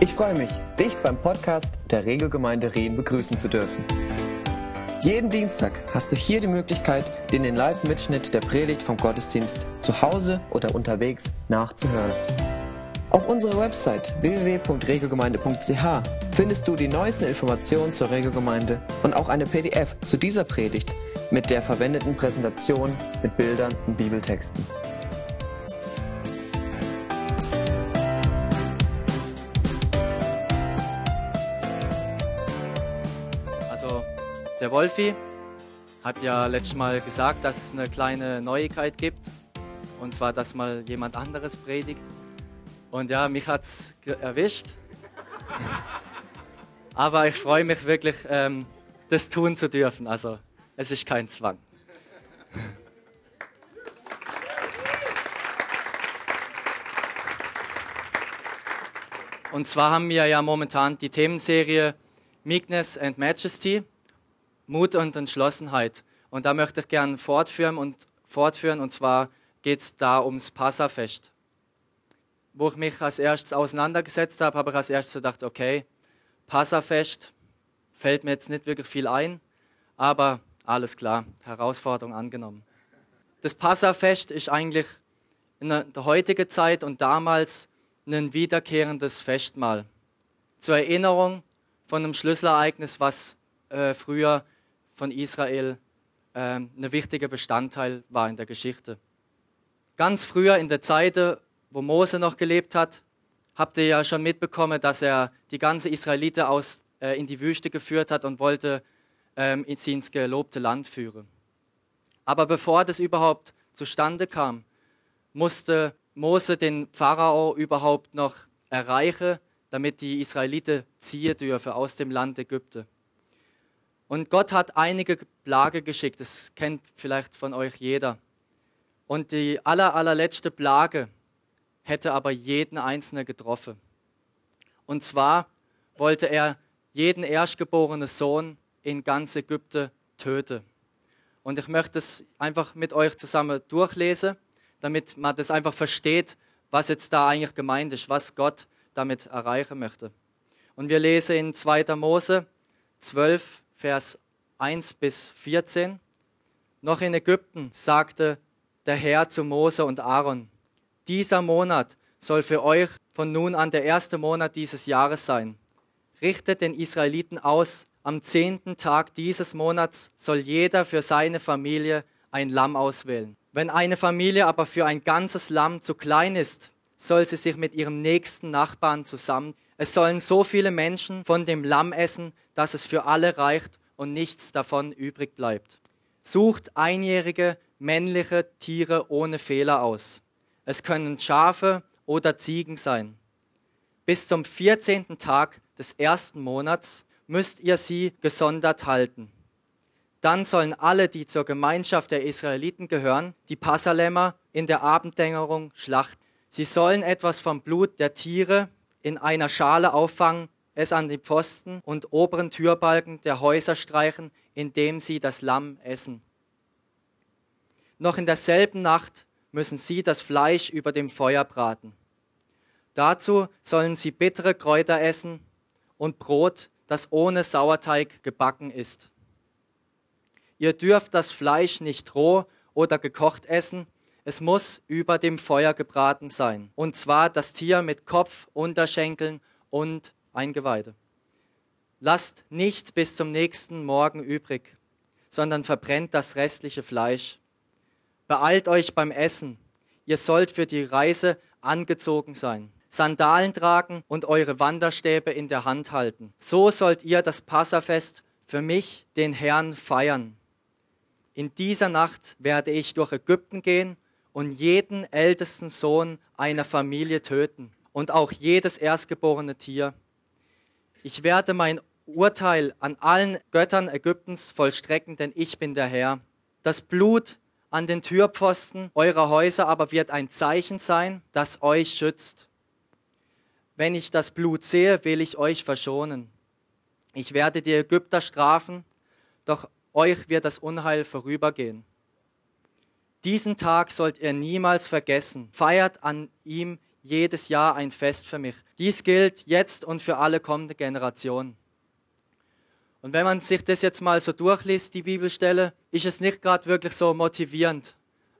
Ich freue mich, dich beim Podcast der Regelgemeinde Rien begrüßen zu dürfen. Jeden Dienstag hast du hier die Möglichkeit, den Live-Mitschnitt der Predigt vom Gottesdienst zu Hause oder unterwegs nachzuhören. Auf unserer Website www.regelgemeinde.ch findest du die neuesten Informationen zur Regelgemeinde und auch eine PDF zu dieser Predigt mit der verwendeten Präsentation mit Bildern und Bibeltexten. Der Wolfi hat ja letztes Mal gesagt, dass es eine kleine Neuigkeit gibt. Und zwar, dass mal jemand anderes predigt. Und ja, mich hat es erwischt. Aber ich freue mich wirklich, ähm, das tun zu dürfen. Also, es ist kein Zwang. Und zwar haben wir ja momentan die Themenserie Meekness and Majesty. Mut und Entschlossenheit. Und da möchte ich gerne fortführen und fortführen. Und zwar geht es da ums Passafest. Wo ich mich als erstes auseinandergesetzt habe, habe ich als erstes gedacht, okay, Passafest fällt mir jetzt nicht wirklich viel ein, aber alles klar, Herausforderung angenommen. Das Passafest ist eigentlich in der heutigen Zeit und damals ein wiederkehrendes Festmahl. Zur Erinnerung von einem Schlüsselereignis, was äh, früher von Israel äh, ein wichtiger Bestandteil war in der Geschichte. Ganz früher in der Zeit, wo Mose noch gelebt hat, habt ihr ja schon mitbekommen, dass er die ganze Israeliten aus, äh, in die Wüste geführt hat und wollte ähm, sie ins gelobte Land führen. Aber bevor das überhaupt zustande kam, musste Mose den Pharao überhaupt noch erreichen, damit die Israeliten ziehen dürfen aus dem Land Ägypten. Und Gott hat einige Plage geschickt, das kennt vielleicht von euch jeder. Und die aller, allerletzte Plage hätte aber jeden Einzelnen getroffen. Und zwar wollte er jeden erstgeborenen Sohn in ganz Ägypten töten. Und ich möchte es einfach mit euch zusammen durchlesen, damit man das einfach versteht, was jetzt da eigentlich gemeint ist, was Gott damit erreichen möchte. Und wir lesen in 2. Mose 12, Vers 1 bis 14. Noch in Ägypten sagte der Herr zu Mose und Aaron, dieser Monat soll für euch von nun an der erste Monat dieses Jahres sein. Richtet den Israeliten aus, am zehnten Tag dieses Monats soll jeder für seine Familie ein Lamm auswählen. Wenn eine Familie aber für ein ganzes Lamm zu klein ist, soll sie sich mit ihrem nächsten Nachbarn zusammen. Es sollen so viele Menschen von dem Lamm essen, dass es für alle reicht und nichts davon übrig bleibt. Sucht einjährige männliche Tiere ohne Fehler aus. Es können Schafe oder Ziegen sein. Bis zum 14. Tag des ersten Monats müsst ihr sie gesondert halten. Dann sollen alle, die zur Gemeinschaft der Israeliten gehören, die Passalämmer in der Abenddämmerung schlachten. Sie sollen etwas vom Blut der Tiere in einer Schale auffangen es an die Pfosten und oberen Türbalken der Häuser streichen, indem sie das Lamm essen. Noch in derselben Nacht müssen sie das Fleisch über dem Feuer braten. Dazu sollen sie bittere Kräuter essen und Brot, das ohne Sauerteig gebacken ist. Ihr dürft das Fleisch nicht roh oder gekocht essen, es muss über dem Feuer gebraten sein, und zwar das Tier mit Kopf, Unterschenkeln und Eingeweide. Lasst nichts bis zum nächsten Morgen übrig, sondern verbrennt das restliche Fleisch. Beeilt euch beim Essen. Ihr sollt für die Reise angezogen sein, Sandalen tragen und eure Wanderstäbe in der Hand halten. So sollt ihr das Passafest für mich, den Herrn, feiern. In dieser Nacht werde ich durch Ägypten gehen und jeden ältesten Sohn einer Familie töten und auch jedes erstgeborene Tier ich werde mein Urteil an allen Göttern Ägyptens vollstrecken, denn ich bin der Herr. Das Blut an den Türpfosten eurer Häuser aber wird ein Zeichen sein, das euch schützt. Wenn ich das Blut sehe, will ich euch verschonen. Ich werde die Ägypter strafen, doch euch wird das Unheil vorübergehen. Diesen Tag sollt ihr niemals vergessen. Feiert an ihm jedes Jahr ein Fest für mich. Dies gilt jetzt und für alle kommende Generationen. Und wenn man sich das jetzt mal so durchliest, die Bibelstelle, ist es nicht gerade wirklich so motivierend,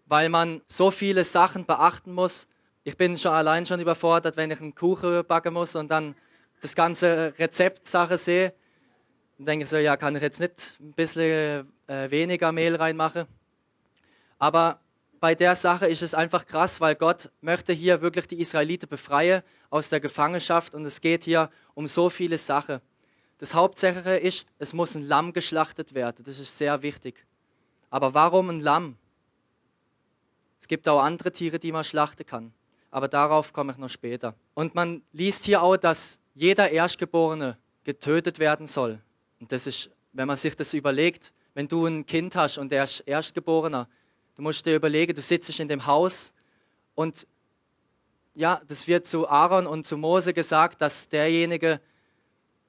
weil man so viele Sachen beachten muss. Ich bin schon allein schon überfordert, wenn ich einen Kuchen backen muss und dann das ganze Rezeptsache sehe. Dann denke ich so, ja, kann ich jetzt nicht ein bisschen äh, weniger Mehl reinmachen? Aber bei der Sache ist es einfach krass, weil Gott möchte hier wirklich die Israeliten befreien aus der Gefangenschaft und es geht hier um so viele Sachen. Das Hauptsächliche ist, es muss ein Lamm geschlachtet werden. Das ist sehr wichtig. Aber warum ein Lamm? Es gibt auch andere Tiere, die man schlachten kann. Aber darauf komme ich noch später. Und man liest hier auch, dass jeder Erstgeborene getötet werden soll. Und das ist, wenn man sich das überlegt, wenn du ein Kind hast und der ist Erstgeborener, du musst dir überlegen, du sitzt in dem Haus und ja, das wird zu Aaron und zu Mose gesagt, dass derjenige,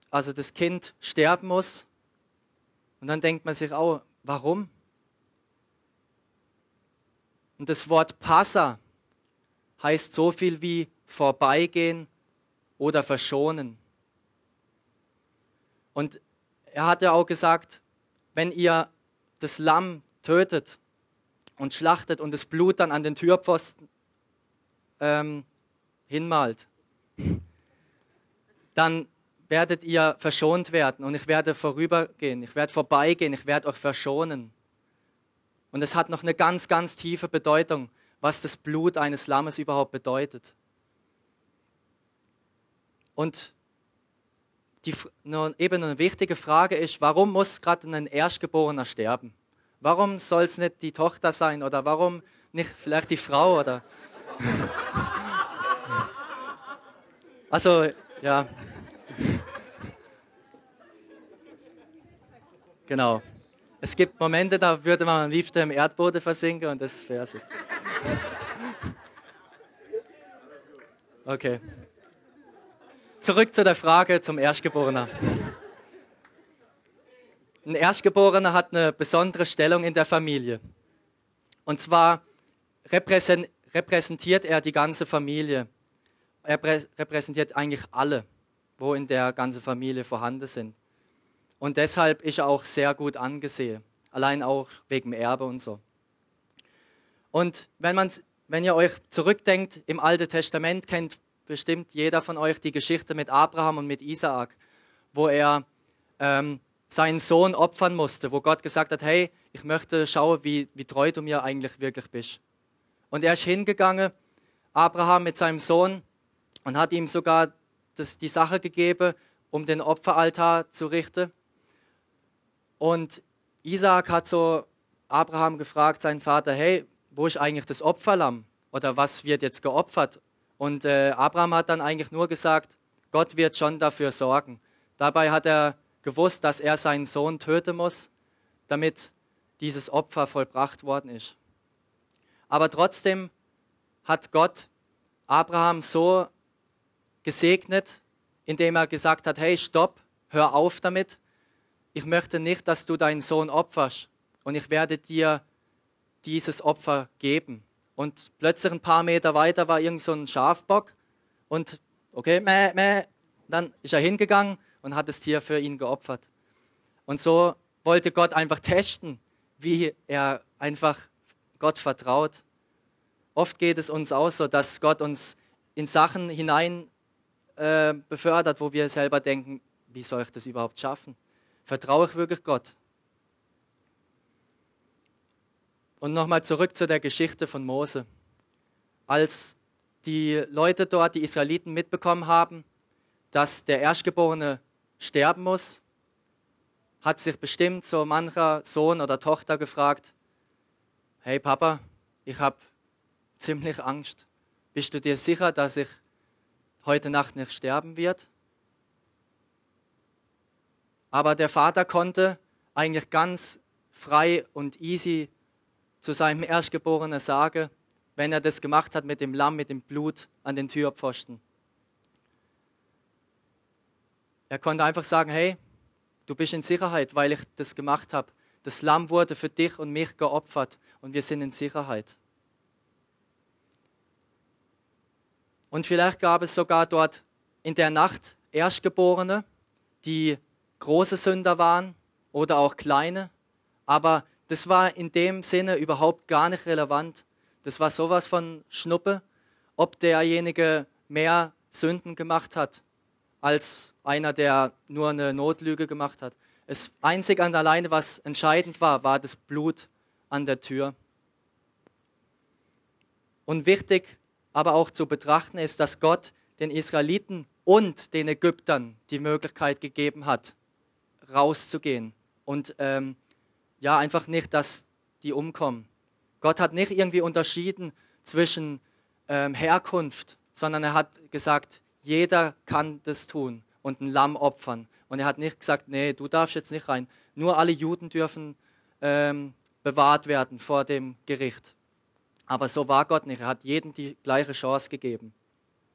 also das Kind sterben muss. Und dann denkt man sich auch, warum? Und das Wort Passa heißt so viel wie vorbeigehen oder verschonen. Und er hat ja auch gesagt, wenn ihr das Lamm tötet und schlachtet und das Blut dann an den Türpfosten ähm, hinmalt, dann werdet ihr verschont werden und ich werde vorübergehen, ich werde vorbeigehen, ich werde euch verschonen. Und es hat noch eine ganz, ganz tiefe Bedeutung, was das Blut eines Lammes überhaupt bedeutet. Und die, eben eine wichtige Frage ist, warum muss gerade ein Erstgeborener sterben? Warum soll es nicht die Tochter sein oder warum nicht vielleicht die Frau oder? Also ja, Genau. Es gibt Momente, da würde man am liebsten im Erdboden versinken und das wäre es. Okay. Zurück zu der Frage zum Erstgeborenen. Ein Erstgeborener hat eine besondere Stellung in der Familie. Und zwar repräsentiert er die ganze Familie. Er repräsentiert eigentlich alle, wo in der ganzen Familie vorhanden sind. Und deshalb ist er auch sehr gut angesehen. Allein auch wegen Erbe und so. Und wenn, man, wenn ihr euch zurückdenkt, im Alten Testament kennt bestimmt jeder von euch die Geschichte mit Abraham und mit Isaak, wo er ähm, seinen Sohn opfern musste, wo Gott gesagt hat, hey, ich möchte schauen, wie, wie treu du mir eigentlich wirklich bist. Und er ist hingegangen, Abraham mit seinem Sohn, und hat ihm sogar das, die Sache gegeben, um den Opferaltar zu richten. Und Isaac hat so Abraham gefragt, seinen Vater, hey, wo ist eigentlich das Opferlamm? Oder was wird jetzt geopfert? Und äh, Abraham hat dann eigentlich nur gesagt, Gott wird schon dafür sorgen. Dabei hat er gewusst, dass er seinen Sohn töten muss, damit dieses Opfer vollbracht worden ist. Aber trotzdem hat Gott Abraham so gesegnet, indem er gesagt hat, hey, stopp, hör auf damit, ich möchte nicht, dass du deinen Sohn opferst und ich werde dir dieses Opfer geben. Und plötzlich ein paar Meter weiter war irgend so ein Schafbock und okay, mäh, mäh, dann ist er hingegangen und hat das Tier für ihn geopfert. Und so wollte Gott einfach testen, wie er einfach Gott vertraut. Oft geht es uns auch so, dass Gott uns in Sachen hinein äh, befördert, wo wir selber denken, wie soll ich das überhaupt schaffen? Vertraue ich wirklich Gott? Und nochmal zurück zu der Geschichte von Mose. Als die Leute dort, die Israeliten, mitbekommen haben, dass der Erstgeborene sterben muss, hat sich bestimmt so mancher Sohn oder Tochter gefragt, hey Papa, ich habe ziemlich Angst. Bist du dir sicher, dass ich heute Nacht nicht sterben wird? Aber der Vater konnte eigentlich ganz frei und easy zu seinem Erstgeborenen sagen, wenn er das gemacht hat mit dem Lamm, mit dem Blut an den Türpfosten. Er konnte einfach sagen, hey, du bist in Sicherheit, weil ich das gemacht habe. Das Lamm wurde für dich und mich geopfert und wir sind in Sicherheit. Und vielleicht gab es sogar dort in der Nacht Erstgeborene, die große Sünder waren oder auch kleine. Aber das war in dem Sinne überhaupt gar nicht relevant. Das war sowas von Schnuppe, ob derjenige mehr Sünden gemacht hat als einer, der nur eine Notlüge gemacht hat. Es einzig und alleine, was entscheidend war, war das Blut an der Tür. Und wichtig aber auch zu betrachten ist, dass Gott den Israeliten und den Ägyptern die Möglichkeit gegeben hat, rauszugehen und ähm, ja, einfach nicht, dass die umkommen. Gott hat nicht irgendwie unterschieden zwischen ähm, Herkunft, sondern er hat gesagt, jeder kann das tun und ein Lamm opfern. Und er hat nicht gesagt, nee, du darfst jetzt nicht rein. Nur alle Juden dürfen ähm, bewahrt werden vor dem Gericht. Aber so war Gott nicht. Er hat jedem die gleiche Chance gegeben.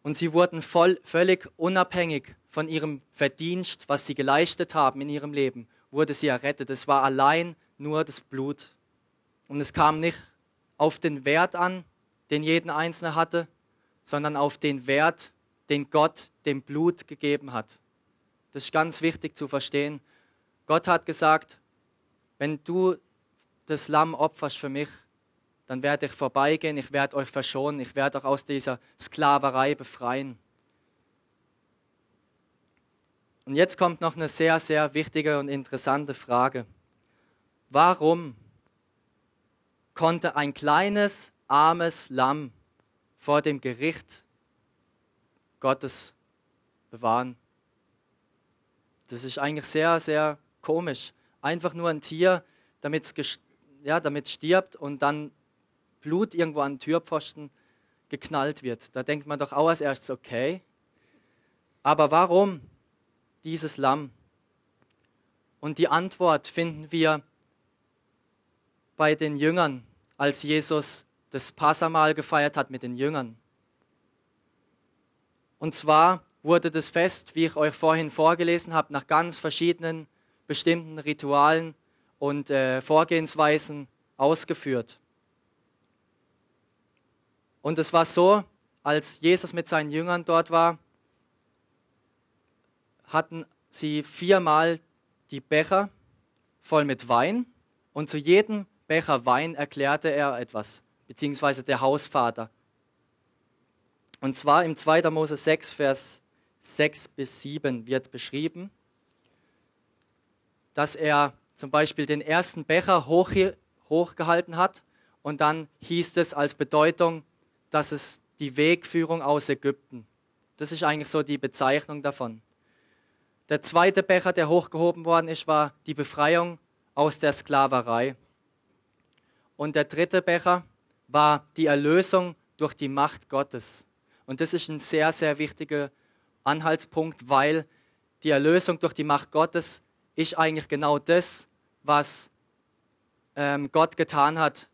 Und sie wurden voll, völlig unabhängig von ihrem Verdienst, was sie geleistet haben in ihrem Leben, wurde sie errettet. Es war allein nur das Blut. Und es kam nicht auf den Wert an, den jeden Einzelne hatte, sondern auf den Wert, den Gott dem Blut gegeben hat. Das ist ganz wichtig zu verstehen. Gott hat gesagt, wenn du das Lamm opferst für mich, dann werde ich vorbeigehen, ich werde euch verschonen, ich werde euch aus dieser Sklaverei befreien. Und jetzt kommt noch eine sehr, sehr wichtige und interessante Frage. Warum konnte ein kleines, armes Lamm vor dem Gericht Gottes bewahren? Das ist eigentlich sehr, sehr komisch. Einfach nur ein Tier, damit es ja, stirbt und dann Blut irgendwo an den Türpfosten geknallt wird. Da denkt man doch auch als erstes, okay. Aber warum dieses Lamm? Und die Antwort finden wir bei den Jüngern, als Jesus das Passamal gefeiert hat mit den Jüngern. Und zwar wurde das Fest, wie ich euch vorhin vorgelesen habe, nach ganz verschiedenen bestimmten Ritualen und äh, Vorgehensweisen ausgeführt. Und es war so, als Jesus mit seinen Jüngern dort war, hatten sie viermal die Becher voll mit Wein und zu jedem Becher Wein erklärte er etwas, beziehungsweise der Hausvater. Und zwar im 2. Mose 6, Vers 6 bis 7 wird beschrieben, dass er zum Beispiel den ersten Becher hoch, hochgehalten hat und dann hieß es als Bedeutung, dass es die Wegführung aus Ägypten. Das ist eigentlich so die Bezeichnung davon. Der zweite Becher, der hochgehoben worden ist, war die Befreiung aus der Sklaverei. Und der dritte Becher war die Erlösung durch die Macht Gottes. Und das ist ein sehr, sehr wichtiger Anhaltspunkt, weil die Erlösung durch die Macht Gottes ist eigentlich genau das, was ähm, Gott getan hat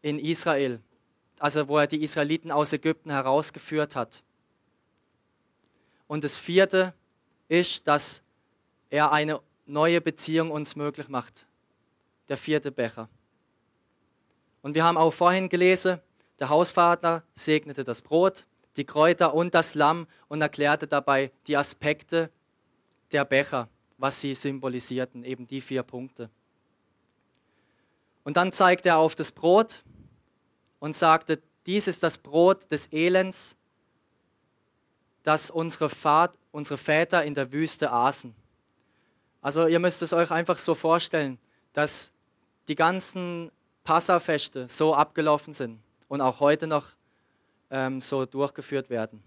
in Israel, also wo er die Israeliten aus Ägypten herausgeführt hat. Und das vierte ist, dass er eine neue Beziehung uns möglich macht. Der vierte Becher. Und wir haben auch vorhin gelesen, der Hausvater segnete das Brot, die Kräuter und das Lamm und erklärte dabei die Aspekte der Becher, was sie symbolisierten, eben die vier Punkte. Und dann zeigte er auf das Brot und sagte, dies ist das Brot des Elends, das unsere, Vater, unsere Väter in der Wüste aßen. Also ihr müsst es euch einfach so vorstellen, dass die ganzen Passafeste so abgelaufen sind und auch heute noch ähm, so durchgeführt werden.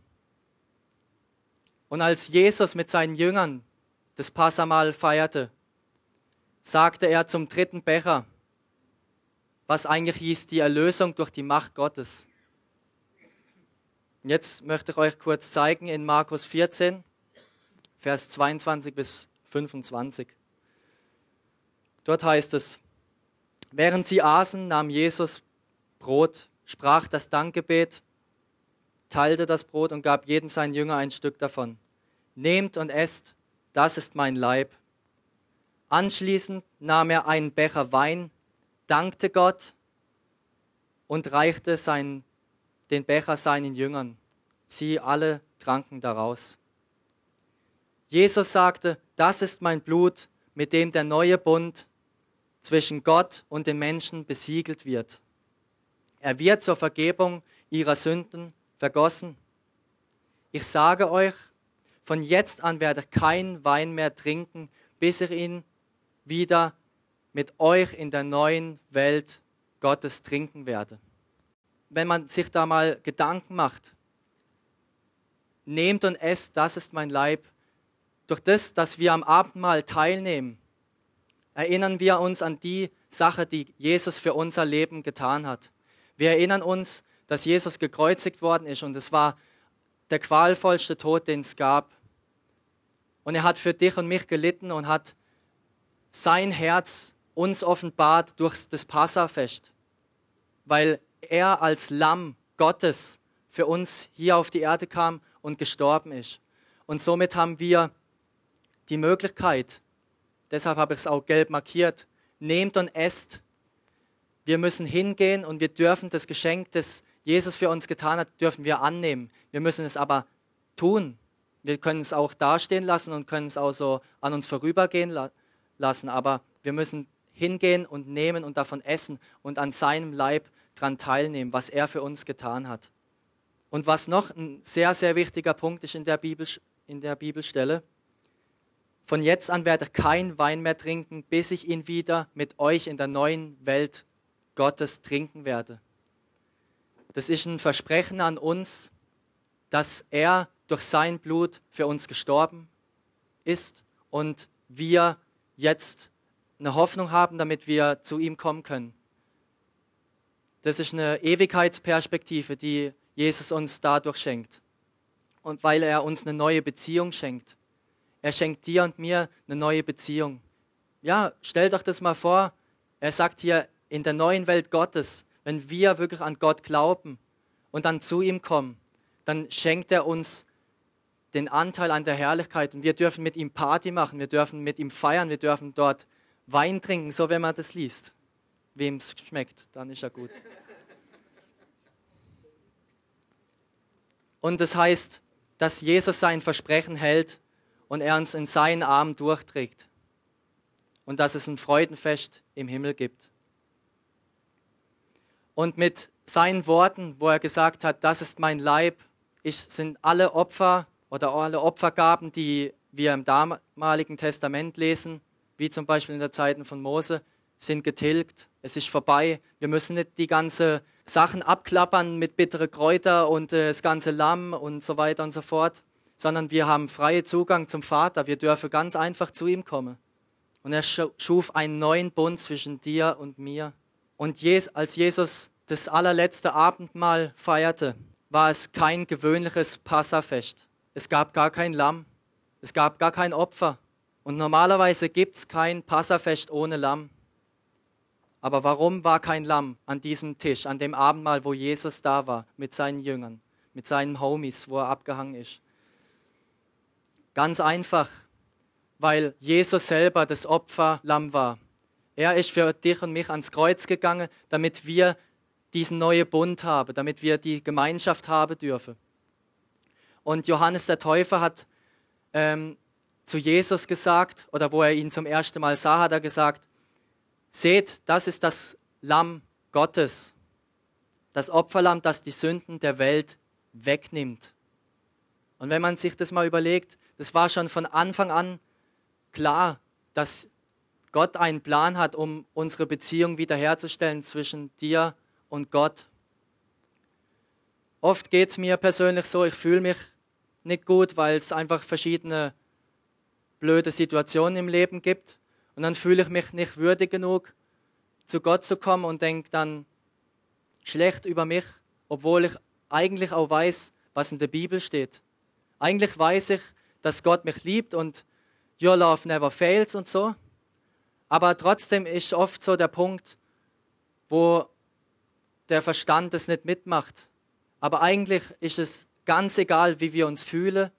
Und als Jesus mit seinen Jüngern das Passamal feierte, sagte er zum dritten Becher, was eigentlich hieß die Erlösung durch die Macht Gottes. Jetzt möchte ich euch kurz zeigen in Markus 14, Vers 22 bis 25. Dort heißt es, Während sie aßen, nahm Jesus Brot, sprach das Dankgebet, teilte das Brot und gab jedem seinen Jünger ein Stück davon. Nehmt und esst, das ist mein Leib. Anschließend nahm er einen Becher Wein, dankte Gott und reichte seinen, den Becher seinen Jüngern sie alle tranken daraus. Jesus sagte, das ist mein Blut, mit dem der neue Bund zwischen Gott und den Menschen besiegelt wird. Er wird zur Vergebung ihrer Sünden vergossen. Ich sage euch, von jetzt an werde ich keinen Wein mehr trinken, bis ich ihn wieder mit euch in der neuen Welt Gottes trinken werde. Wenn man sich da mal Gedanken macht, nehmt und esst, das ist mein Leib. Durch das, dass wir am Abendmahl teilnehmen, erinnern wir uns an die Sache, die Jesus für unser Leben getan hat. Wir erinnern uns, dass Jesus gekreuzigt worden ist und es war der qualvollste Tod, den es gab. Und er hat für dich und mich gelitten und hat sein Herz uns offenbart durch das Passafest, weil er als Lamm Gottes für uns hier auf die Erde kam und gestorben ist. Und somit haben wir die Möglichkeit, deshalb habe ich es auch gelb markiert, nehmt und esst. Wir müssen hingehen und wir dürfen das Geschenk, das Jesus für uns getan hat, dürfen wir annehmen. Wir müssen es aber tun. Wir können es auch dastehen lassen und können es auch so an uns vorübergehen lassen, aber wir müssen hingehen und nehmen und davon essen und an seinem Leib daran teilnehmen, was er für uns getan hat. Und was noch ein sehr, sehr wichtiger Punkt ist in der, Bibel, in der Bibelstelle, von jetzt an werde ich kein Wein mehr trinken, bis ich ihn wieder mit euch in der neuen Welt Gottes trinken werde. Das ist ein Versprechen an uns, dass er durch sein Blut für uns gestorben ist und wir jetzt eine Hoffnung haben, damit wir zu ihm kommen können. Das ist eine Ewigkeitsperspektive, die Jesus uns dadurch schenkt. Und weil er uns eine neue Beziehung schenkt. Er schenkt dir und mir eine neue Beziehung. Ja, stell doch das mal vor. Er sagt hier, in der neuen Welt Gottes, wenn wir wirklich an Gott glauben und dann zu ihm kommen, dann schenkt er uns den Anteil an der Herrlichkeit und wir dürfen mit ihm Party machen, wir dürfen mit ihm feiern, wir dürfen dort Wein trinken, so wenn man das liest. Wem es schmeckt, dann ist er gut. Und das heißt, dass Jesus sein Versprechen hält und er uns in seinen Arm durchträgt. Und dass es ein Freudenfest im Himmel gibt. Und mit seinen Worten, wo er gesagt hat, das ist mein Leib, ich, sind alle Opfer oder alle Opfergaben, die wir im damaligen Testament lesen, wie zum Beispiel in der Zeiten von Mose, sind getilgt. Es ist vorbei. Wir müssen nicht die ganze Sachen abklappern mit bittere Kräuter und äh, das ganze Lamm und so weiter und so fort, sondern wir haben freien Zugang zum Vater. Wir dürfen ganz einfach zu ihm kommen. Und er schuf einen neuen Bund zwischen dir und mir. Und als Jesus das allerletzte Abendmahl feierte, war es kein gewöhnliches Passafest. Es gab gar kein Lamm. Es gab gar kein Opfer. Und normalerweise gibt es kein Passafest ohne Lamm. Aber warum war kein Lamm an diesem Tisch, an dem Abendmahl, wo Jesus da war, mit seinen Jüngern, mit seinen Homies, wo er abgehangen ist? Ganz einfach, weil Jesus selber das Opferlamm war. Er ist für dich und mich ans Kreuz gegangen, damit wir diesen neuen Bund haben, damit wir die Gemeinschaft haben dürfen. Und Johannes der Täufer hat ähm, zu Jesus gesagt, oder wo er ihn zum ersten Mal sah, hat er gesagt, seht, das ist das Lamm Gottes, das Opferlamm, das die Sünden der Welt wegnimmt. Und wenn man sich das mal überlegt, das war schon von Anfang an klar, dass Gott einen Plan hat, um unsere Beziehung wiederherzustellen zwischen dir und Gott. Oft geht es mir persönlich so, ich fühle mich nicht gut, weil es einfach verschiedene blöde Situationen im Leben gibt. Und dann fühle ich mich nicht würdig genug, zu Gott zu kommen und denke dann schlecht über mich, obwohl ich eigentlich auch weiß, was in der Bibel steht. Eigentlich weiß ich, dass Gott mich liebt und Your love never fails und so. Aber trotzdem ist oft so der Punkt, wo der Verstand es nicht mitmacht. Aber eigentlich ist es ganz egal, wie wir uns fühlen,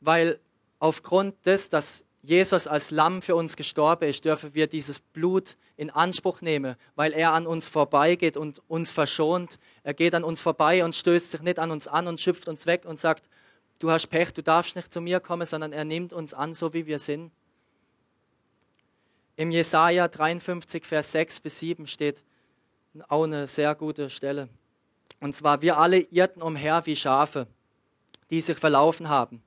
weil aufgrund des, dass Jesus als Lamm für uns gestorben ist, dürfen wir dieses Blut in Anspruch nehme, weil er an uns vorbeigeht und uns verschont. Er geht an uns vorbei und stößt sich nicht an uns an und schüpft uns weg und sagt, du hast Pech, du darfst nicht zu mir kommen, sondern er nimmt uns an, so wie wir sind. Im Jesaja 53, Vers 6 bis 7 steht auch eine sehr gute Stelle. Und zwar, wir alle irrten umher wie Schafe, die sich verlaufen haben.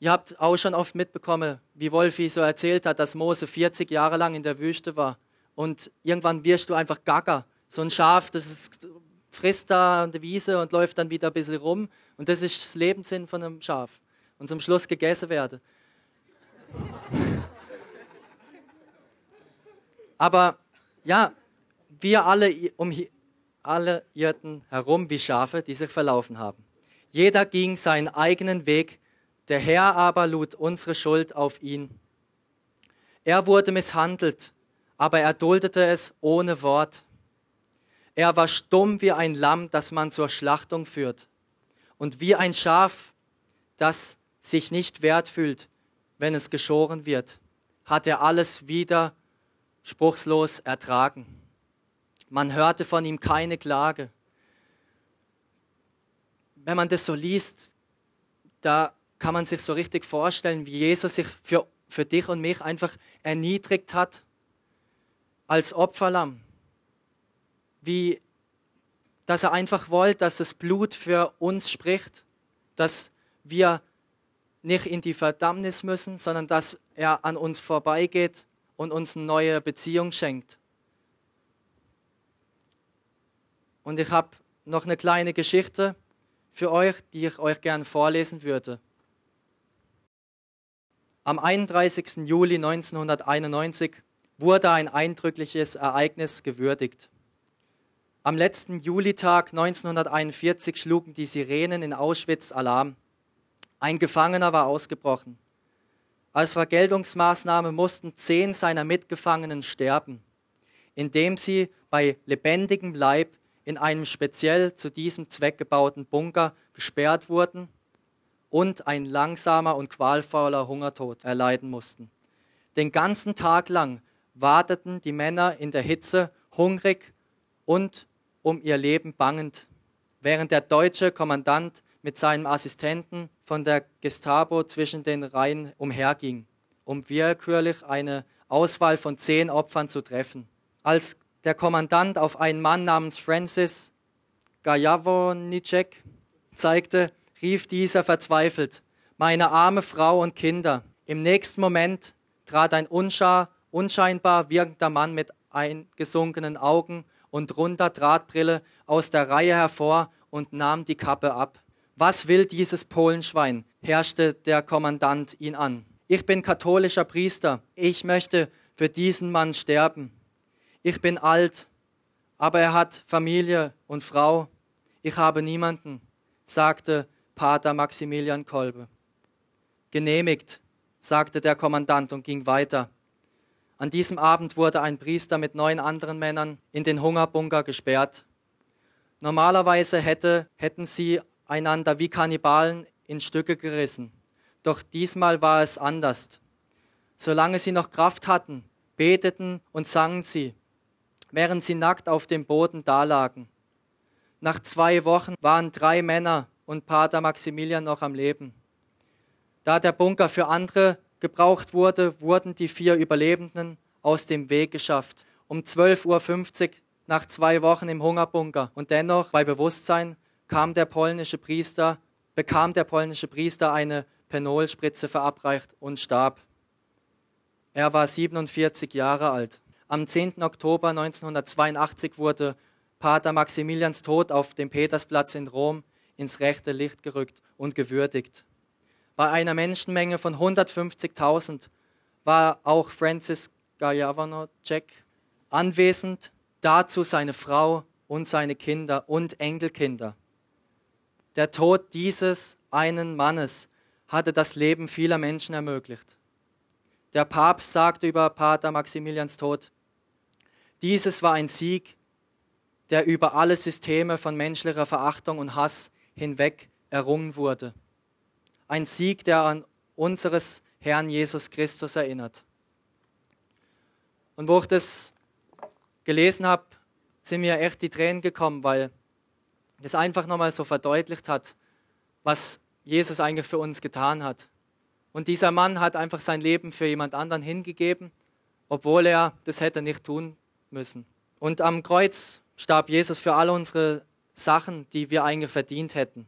Ihr habt auch schon oft mitbekommen, wie Wolfi so erzählt hat, dass Mose 40 Jahre lang in der Wüste war. Und irgendwann wirst du einfach gaga. So ein Schaf, das ist, frisst da an der Wiese und läuft dann wieder ein bisschen rum. Und das ist das Lebenssinn von einem Schaf. Und zum Schluss gegessen werden. Aber ja, wir alle, um, alle irrten herum wie Schafe, die sich verlaufen haben. Jeder ging seinen eigenen Weg der Herr aber lud unsere Schuld auf ihn. Er wurde misshandelt, aber er duldete es ohne Wort. Er war stumm wie ein Lamm, das man zur Schlachtung führt, und wie ein Schaf, das sich nicht wert fühlt, wenn es geschoren wird, hat er alles wieder spruchslos ertragen. Man hörte von ihm keine Klage. Wenn man das so liest, da kann man sich so richtig vorstellen, wie Jesus sich für, für dich und mich einfach erniedrigt hat als Opferlamm. Wie, dass er einfach wollte, dass das Blut für uns spricht, dass wir nicht in die Verdammnis müssen, sondern dass er an uns vorbeigeht und uns eine neue Beziehung schenkt. Und ich habe noch eine kleine Geschichte für euch, die ich euch gerne vorlesen würde. Am 31. Juli 1991 wurde ein eindrückliches Ereignis gewürdigt. Am letzten Julitag 1941 schlugen die Sirenen in Auschwitz Alarm. Ein Gefangener war ausgebrochen. Als Vergeltungsmaßnahme mussten zehn seiner Mitgefangenen sterben, indem sie bei lebendigem Leib in einem speziell zu diesem Zweck gebauten Bunker gesperrt wurden und ein langsamer und qualvoller Hungertod erleiden mussten. Den ganzen Tag lang warteten die Männer in der Hitze, hungrig und um ihr Leben bangend, während der deutsche Kommandant mit seinem Assistenten von der Gestapo zwischen den Reihen umherging, um willkürlich eine Auswahl von zehn Opfern zu treffen. Als der Kommandant auf einen Mann namens Francis Gajavonicek zeigte, rief dieser verzweifelt, meine arme Frau und Kinder. Im nächsten Moment trat ein unschar, unscheinbar wirkender Mann mit eingesunkenen Augen und runder Drahtbrille aus der Reihe hervor und nahm die Kappe ab. Was will dieses Polenschwein? herrschte der Kommandant ihn an. Ich bin katholischer Priester. Ich möchte für diesen Mann sterben. Ich bin alt, aber er hat Familie und Frau. Ich habe niemanden, sagte Pater Maximilian Kolbe. Genehmigt, sagte der Kommandant und ging weiter. An diesem Abend wurde ein Priester mit neun anderen Männern in den Hungerbunker gesperrt. Normalerweise hätte, hätten sie einander wie Kannibalen in Stücke gerissen. Doch diesmal war es anders. Solange sie noch Kraft hatten, beteten und sangen sie, während sie nackt auf dem Boden dalagen. Nach zwei Wochen waren drei Männer und Pater Maximilian noch am Leben. Da der Bunker für andere gebraucht wurde, wurden die vier Überlebenden aus dem Weg geschafft. Um 12.50 Uhr nach zwei Wochen im Hungerbunker und dennoch bei Bewusstsein kam der polnische Priester, bekam der polnische Priester eine Penolspritze verabreicht und starb. Er war 47 Jahre alt. Am 10. Oktober 1982 wurde Pater Maximilians Tod auf dem Petersplatz in Rom ins rechte Licht gerückt und gewürdigt. Bei einer Menschenmenge von 150.000 war auch Francis Gajavanocek anwesend, dazu seine Frau und seine Kinder und Enkelkinder. Der Tod dieses einen Mannes hatte das Leben vieler Menschen ermöglicht. Der Papst sagte über Pater Maximilians Tod, dieses war ein Sieg, der über alle Systeme von menschlicher Verachtung und Hass hinweg errungen wurde. Ein Sieg, der an unseres Herrn Jesus Christus erinnert. Und wo ich das gelesen habe, sind mir echt die Tränen gekommen, weil das einfach nochmal so verdeutlicht hat, was Jesus eigentlich für uns getan hat. Und dieser Mann hat einfach sein Leben für jemand anderen hingegeben, obwohl er das hätte nicht tun müssen. Und am Kreuz starb Jesus für alle unsere Sachen, die wir eigentlich verdient hätten.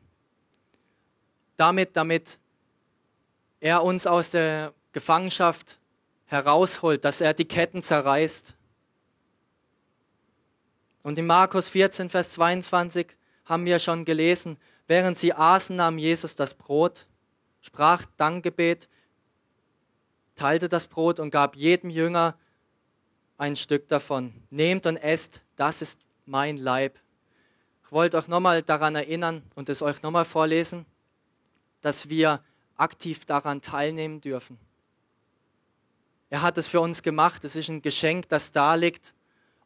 Damit, damit er uns aus der Gefangenschaft herausholt, dass er die Ketten zerreißt. Und in Markus 14, Vers 22 haben wir schon gelesen, während sie aßen, nahm Jesus das Brot, sprach Dankgebet, teilte das Brot und gab jedem Jünger ein Stück davon. Nehmt und esst, das ist mein Leib. Ich wollte euch nochmal daran erinnern und es euch nochmal vorlesen, dass wir aktiv daran teilnehmen dürfen. Er hat es für uns gemacht, es ist ein Geschenk, das da liegt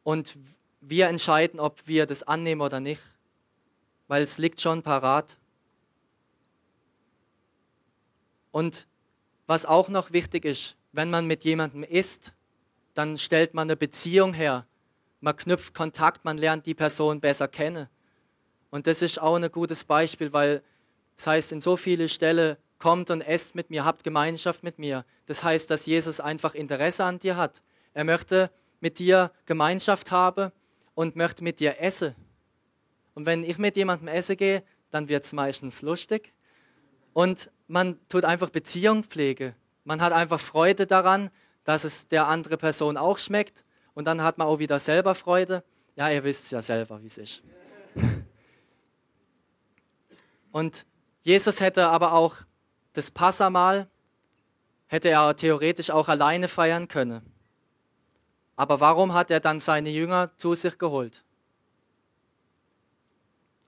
und wir entscheiden, ob wir das annehmen oder nicht, weil es liegt schon parat. Und was auch noch wichtig ist, wenn man mit jemandem isst, dann stellt man eine Beziehung her. Man knüpft Kontakt, man lernt die Person besser kennen. Und das ist auch ein gutes Beispiel, weil das heißt in so viele Stellen, kommt und esst mit mir, habt Gemeinschaft mit mir. Das heißt, dass Jesus einfach Interesse an dir hat. Er möchte mit dir Gemeinschaft haben und möchte mit dir essen. Und wenn ich mit jemandem essen gehe, dann wird es meistens lustig. Und man tut einfach Beziehung pflege. Man hat einfach Freude daran, dass es der andere Person auch schmeckt. Und dann hat man auch wieder selber Freude. Ja, ihr wisst ja selber, wie es ist. Und Jesus hätte aber auch das Passamal, hätte er theoretisch auch alleine feiern können. Aber warum hat er dann seine Jünger zu sich geholt?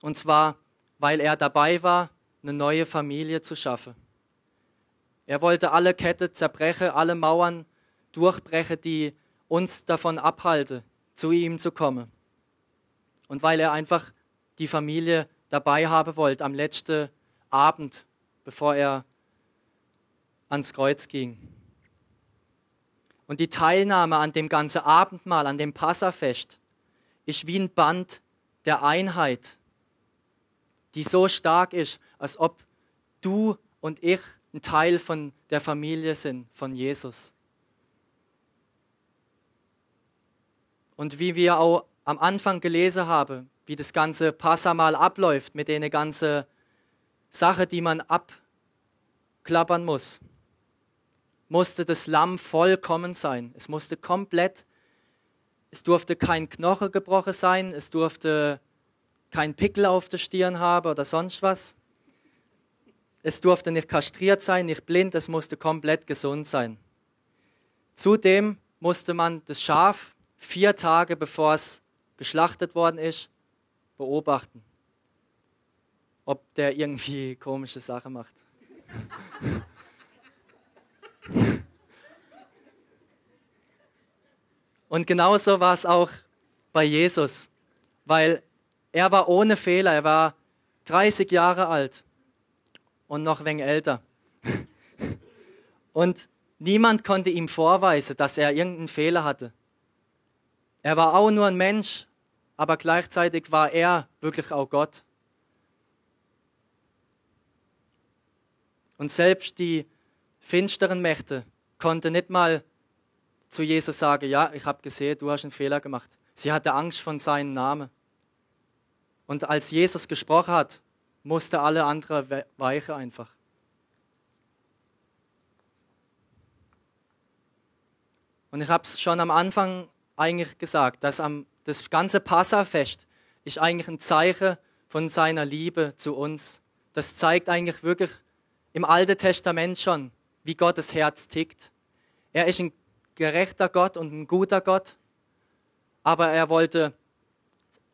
Und zwar, weil er dabei war, eine neue Familie zu schaffen. Er wollte alle Kette zerbrechen, alle Mauern durchbrechen, die uns davon abhalten, zu ihm zu kommen. Und weil er einfach die Familie dabei haben wollte am letzten Abend, bevor er ans Kreuz ging. Und die Teilnahme an dem ganzen Abendmahl, an dem Passafest, ist wie ein Band der Einheit, die so stark ist, als ob du und ich ein Teil von der Familie sind, von Jesus. Und wie wir auch am Anfang gelesen haben, wie das ganze Passamal abläuft mit den ganzen Sachen, die man abklappern muss musste das Lamm vollkommen sein. Es musste komplett, es durfte kein Knochen gebrochen sein, es durfte kein Pickel auf der Stirn haben oder sonst was. Es durfte nicht kastriert sein, nicht blind, es musste komplett gesund sein. Zudem musste man das Schaf vier Tage bevor es geschlachtet worden ist, beobachten, ob der irgendwie komische Sachen macht. Und genauso war es auch bei Jesus, weil er war ohne Fehler, er war 30 Jahre alt und noch ein wenig älter. Und niemand konnte ihm vorweisen, dass er irgendeinen Fehler hatte. Er war auch nur ein Mensch, aber gleichzeitig war er wirklich auch Gott. Und selbst die finsteren Mächte konnten nicht mal zu Jesus sagen, ja, ich habe gesehen, du hast einen Fehler gemacht. Sie hatte Angst von seinem Namen. Und als Jesus gesprochen hat, musste alle anderen weichen einfach. Und ich habe es schon am Anfang eigentlich gesagt, dass am, das ganze Passafest ist eigentlich ein Zeichen von seiner Liebe zu uns. Das zeigt eigentlich wirklich im Alten Testament schon, wie Gottes Herz tickt. Er ist ein gerechter Gott und ein guter Gott, aber er wollte,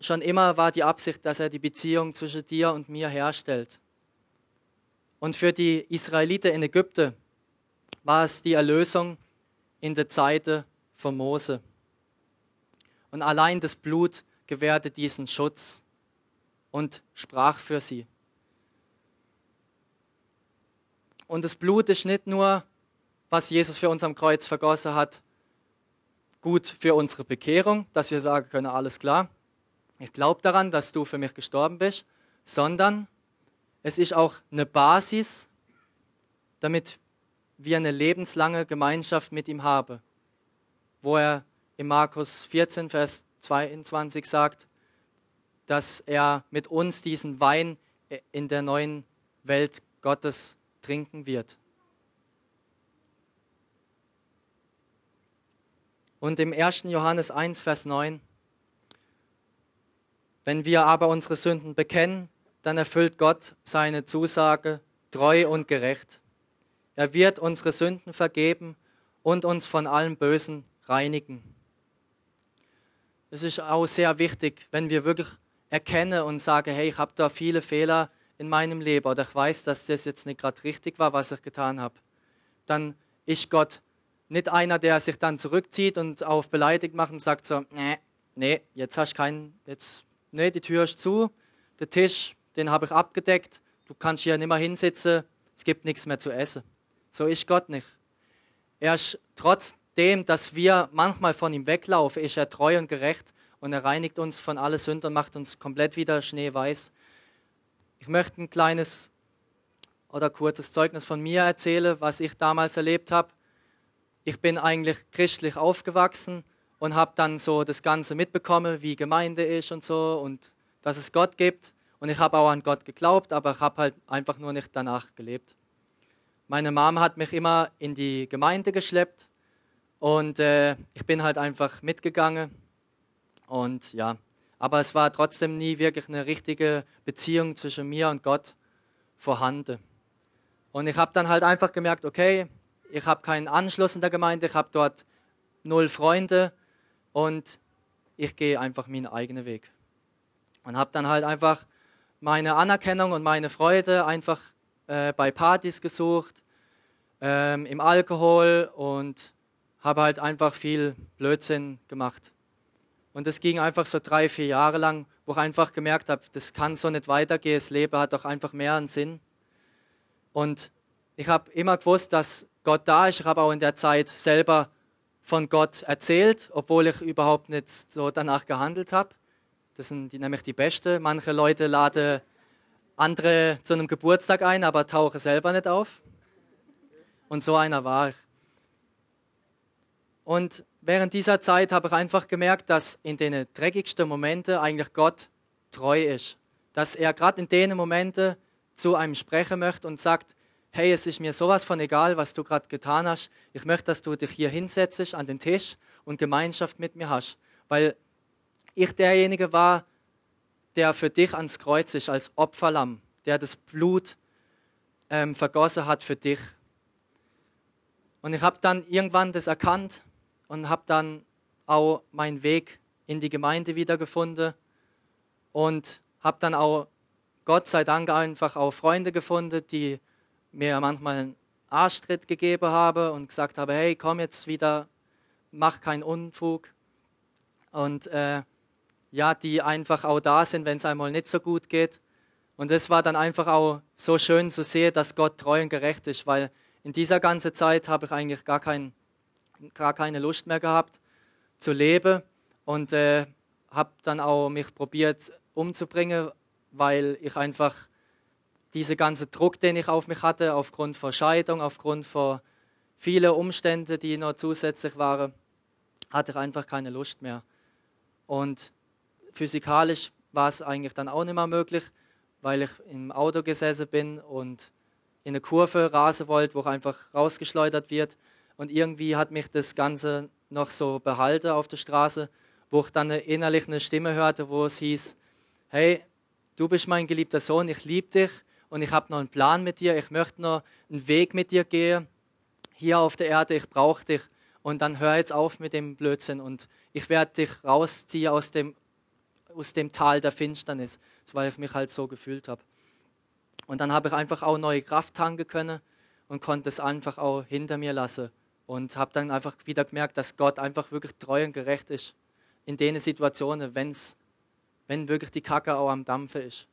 schon immer war die Absicht, dass er die Beziehung zwischen dir und mir herstellt. Und für die Israeliten in Ägypten war es die Erlösung in der Zeit von Mose. Und allein das Blut gewährte diesen Schutz und sprach für sie. Und das Blut ist nicht nur, was Jesus für uns am Kreuz vergossen hat, gut für unsere Bekehrung, dass wir sagen können, alles klar, ich glaube daran, dass du für mich gestorben bist, sondern es ist auch eine Basis, damit wir eine lebenslange Gemeinschaft mit ihm haben, wo er in Markus 14, Vers 22 sagt, dass er mit uns diesen Wein in der neuen Welt Gottes trinken wird. Und im 1. Johannes 1, Vers 9, wenn wir aber unsere Sünden bekennen, dann erfüllt Gott seine Zusage treu und gerecht. Er wird unsere Sünden vergeben und uns von allem Bösen reinigen. Es ist auch sehr wichtig, wenn wir wirklich erkennen und sagen, hey, ich habe da viele Fehler in meinem Leben oder ich weiß, dass das jetzt nicht gerade richtig war, was ich getan habe, dann ist Gott nicht einer, der sich dann zurückzieht und auf beleidigt macht und sagt so, nee, nee, jetzt hast du keinen, jetzt, nee, die Tür ist zu, der Tisch, den habe ich abgedeckt, du kannst hier nicht mehr hinsitzen, es gibt nichts mehr zu essen. So ist Gott nicht. Er ist trotzdem, dass wir manchmal von ihm weglaufen, ist er treu und gerecht und er reinigt uns von allen Sünden und macht uns komplett wieder schneeweiß. Ich möchte ein kleines oder kurzes Zeugnis von mir erzählen, was ich damals erlebt habe. Ich bin eigentlich christlich aufgewachsen und habe dann so das Ganze mitbekommen, wie Gemeinde ist und so und dass es Gott gibt. Und ich habe auch an Gott geglaubt, aber ich habe halt einfach nur nicht danach gelebt. Meine Mom hat mich immer in die Gemeinde geschleppt und äh, ich bin halt einfach mitgegangen. Und ja, aber es war trotzdem nie wirklich eine richtige Beziehung zwischen mir und Gott vorhanden. Und ich habe dann halt einfach gemerkt, okay, ich habe keinen Anschluss in der Gemeinde, ich habe dort null Freunde und ich gehe einfach meinen eigenen Weg. Und habe dann halt einfach meine Anerkennung und meine Freude einfach äh, bei Partys gesucht, ähm, im Alkohol und habe halt einfach viel Blödsinn gemacht. Und das ging einfach so drei, vier Jahre lang, wo ich einfach gemerkt habe, das kann so nicht weitergehen, das Leben hat doch einfach mehr einen Sinn. Und ich habe immer gewusst, dass Gott da ist. Ich habe auch in der Zeit selber von Gott erzählt, obwohl ich überhaupt nicht so danach gehandelt habe. Das sind die, nämlich die Besten. Manche Leute laden andere zu einem Geburtstag ein, aber tauchen selber nicht auf. Und so einer war ich. Und während dieser Zeit habe ich einfach gemerkt, dass in den dreckigsten Momenten eigentlich Gott treu ist. Dass er gerade in den Momenten zu einem sprechen möchte und sagt, hey, es ist mir sowas von egal, was du gerade getan hast. Ich möchte, dass du dich hier hinsetzt an den Tisch und Gemeinschaft mit mir hast. Weil ich derjenige war, der für dich ans Kreuz ist als Opferlamm, der das Blut ähm, vergossen hat für dich. Und ich habe dann irgendwann das erkannt und habe dann auch meinen Weg in die Gemeinde wiedergefunden und habe dann auch Gott sei Dank einfach auch Freunde gefunden, die mir manchmal einen Arschtritt gegeben haben und gesagt haben, hey, komm jetzt wieder, mach keinen Unfug. Und äh, ja, die einfach auch da sind, wenn es einmal nicht so gut geht. Und es war dann einfach auch so schön zu sehen, dass Gott treu und gerecht ist, weil in dieser ganzen Zeit habe ich eigentlich gar, kein, gar keine Lust mehr gehabt zu leben und äh, habe dann auch mich probiert umzubringen, weil ich einfach diese ganze Druck, den ich auf mich hatte, aufgrund von Scheidung, aufgrund von vielen Umständen, die noch zusätzlich waren, hatte ich einfach keine Lust mehr. Und physikalisch war es eigentlich dann auch nicht mehr möglich, weil ich im Auto gesessen bin und in eine Kurve rasen wollte, wo ich einfach rausgeschleudert wird. Und irgendwie hat mich das Ganze noch so behalten auf der Straße, wo ich dann innerlich eine Stimme hörte, wo es hieß, hey, du bist mein geliebter Sohn, ich liebe dich und ich habe noch einen Plan mit dir, ich möchte noch einen Weg mit dir gehen, hier auf der Erde, ich brauche dich. Und dann hör jetzt auf mit dem Blödsinn und ich werde dich rausziehen aus dem aus dem Tal der Finsternis, weil ich mich halt so gefühlt habe. Und dann habe ich einfach auch neue Kraft tanken können und konnte es einfach auch hinter mir lassen. Und habe dann einfach wieder gemerkt, dass Gott einfach wirklich treu und gerecht ist in den Situationen, wenn's, wenn wirklich die Kacke auch am Dampfe ist.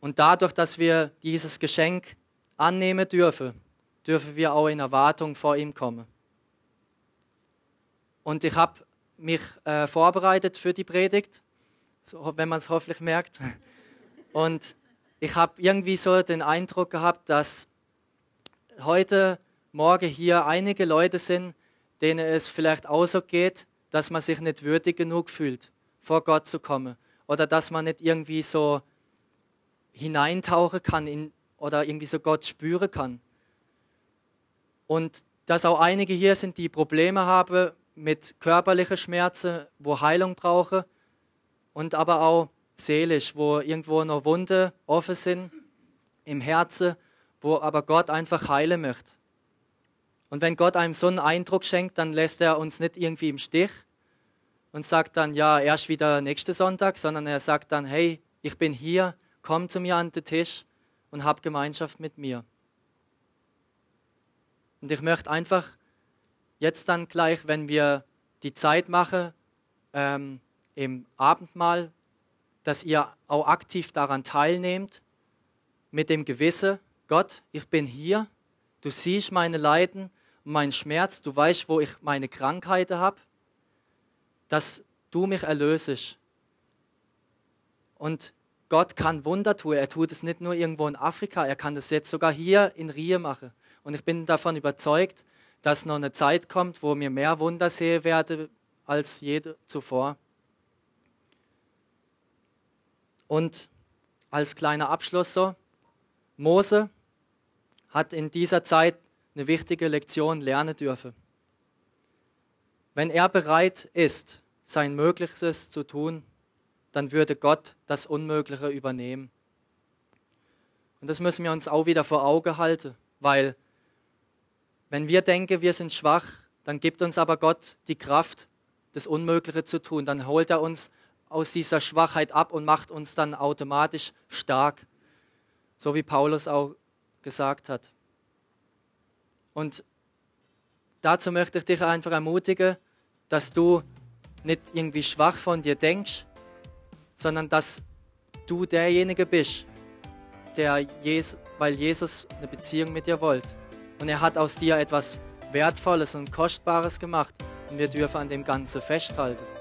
Und dadurch, dass wir dieses Geschenk annehmen dürfen, dürfen wir auch in Erwartung vor ihm kommen. Und ich habe mich äh, vorbereitet für die Predigt, so, wenn man es hoffentlich merkt. Und ich habe irgendwie so den Eindruck gehabt, dass heute Morgen hier einige Leute sind, denen es vielleicht auch so geht, dass man sich nicht würdig genug fühlt, vor Gott zu kommen. Oder dass man nicht irgendwie so hineintauchen kann in, oder irgendwie so Gott spüren kann. Und dass auch einige hier sind, die Probleme haben mit körperlichen Schmerzen, wo Heilung brauchen und aber auch seelisch, wo irgendwo noch Wunde offen sind im Herzen, wo aber Gott einfach heilen möchte. Und wenn Gott einem so einen Eindruck schenkt, dann lässt er uns nicht irgendwie im Stich und sagt dann, ja, erst wieder nächsten Sonntag, sondern er sagt dann, hey, ich bin hier, komm zu mir an den Tisch und hab Gemeinschaft mit mir. Und ich möchte einfach jetzt dann gleich, wenn wir die Zeit machen ähm, im Abendmahl, dass ihr auch aktiv daran teilnehmt, mit dem Gewissen, Gott, ich bin hier, du siehst meine Leiden meinen Schmerz, du weißt, wo ich meine Krankheiten habe, dass du mich erlösest. Und Gott kann Wunder tun. Er tut es nicht nur irgendwo in Afrika, er kann das jetzt sogar hier in Rie machen. Und ich bin davon überzeugt, dass noch eine Zeit kommt, wo wir mehr Wunder sehen werden als je zuvor. Und als kleiner Abschluss so, Mose hat in dieser Zeit eine wichtige Lektion lernen dürfen. Wenn er bereit ist, sein Möglichstes zu tun, dann würde Gott das Unmögliche übernehmen. Und das müssen wir uns auch wieder vor Augen halten, weil wenn wir denken, wir sind schwach, dann gibt uns aber Gott die Kraft, das Unmögliche zu tun. Dann holt er uns aus dieser Schwachheit ab und macht uns dann automatisch stark, so wie Paulus auch gesagt hat. Und dazu möchte ich dich einfach ermutigen, dass du nicht irgendwie schwach von dir denkst, sondern dass du derjenige bist, der Jesus, weil Jesus eine Beziehung mit dir wollte. Und er hat aus dir etwas Wertvolles und Kostbares gemacht und wir dürfen an dem Ganzen festhalten.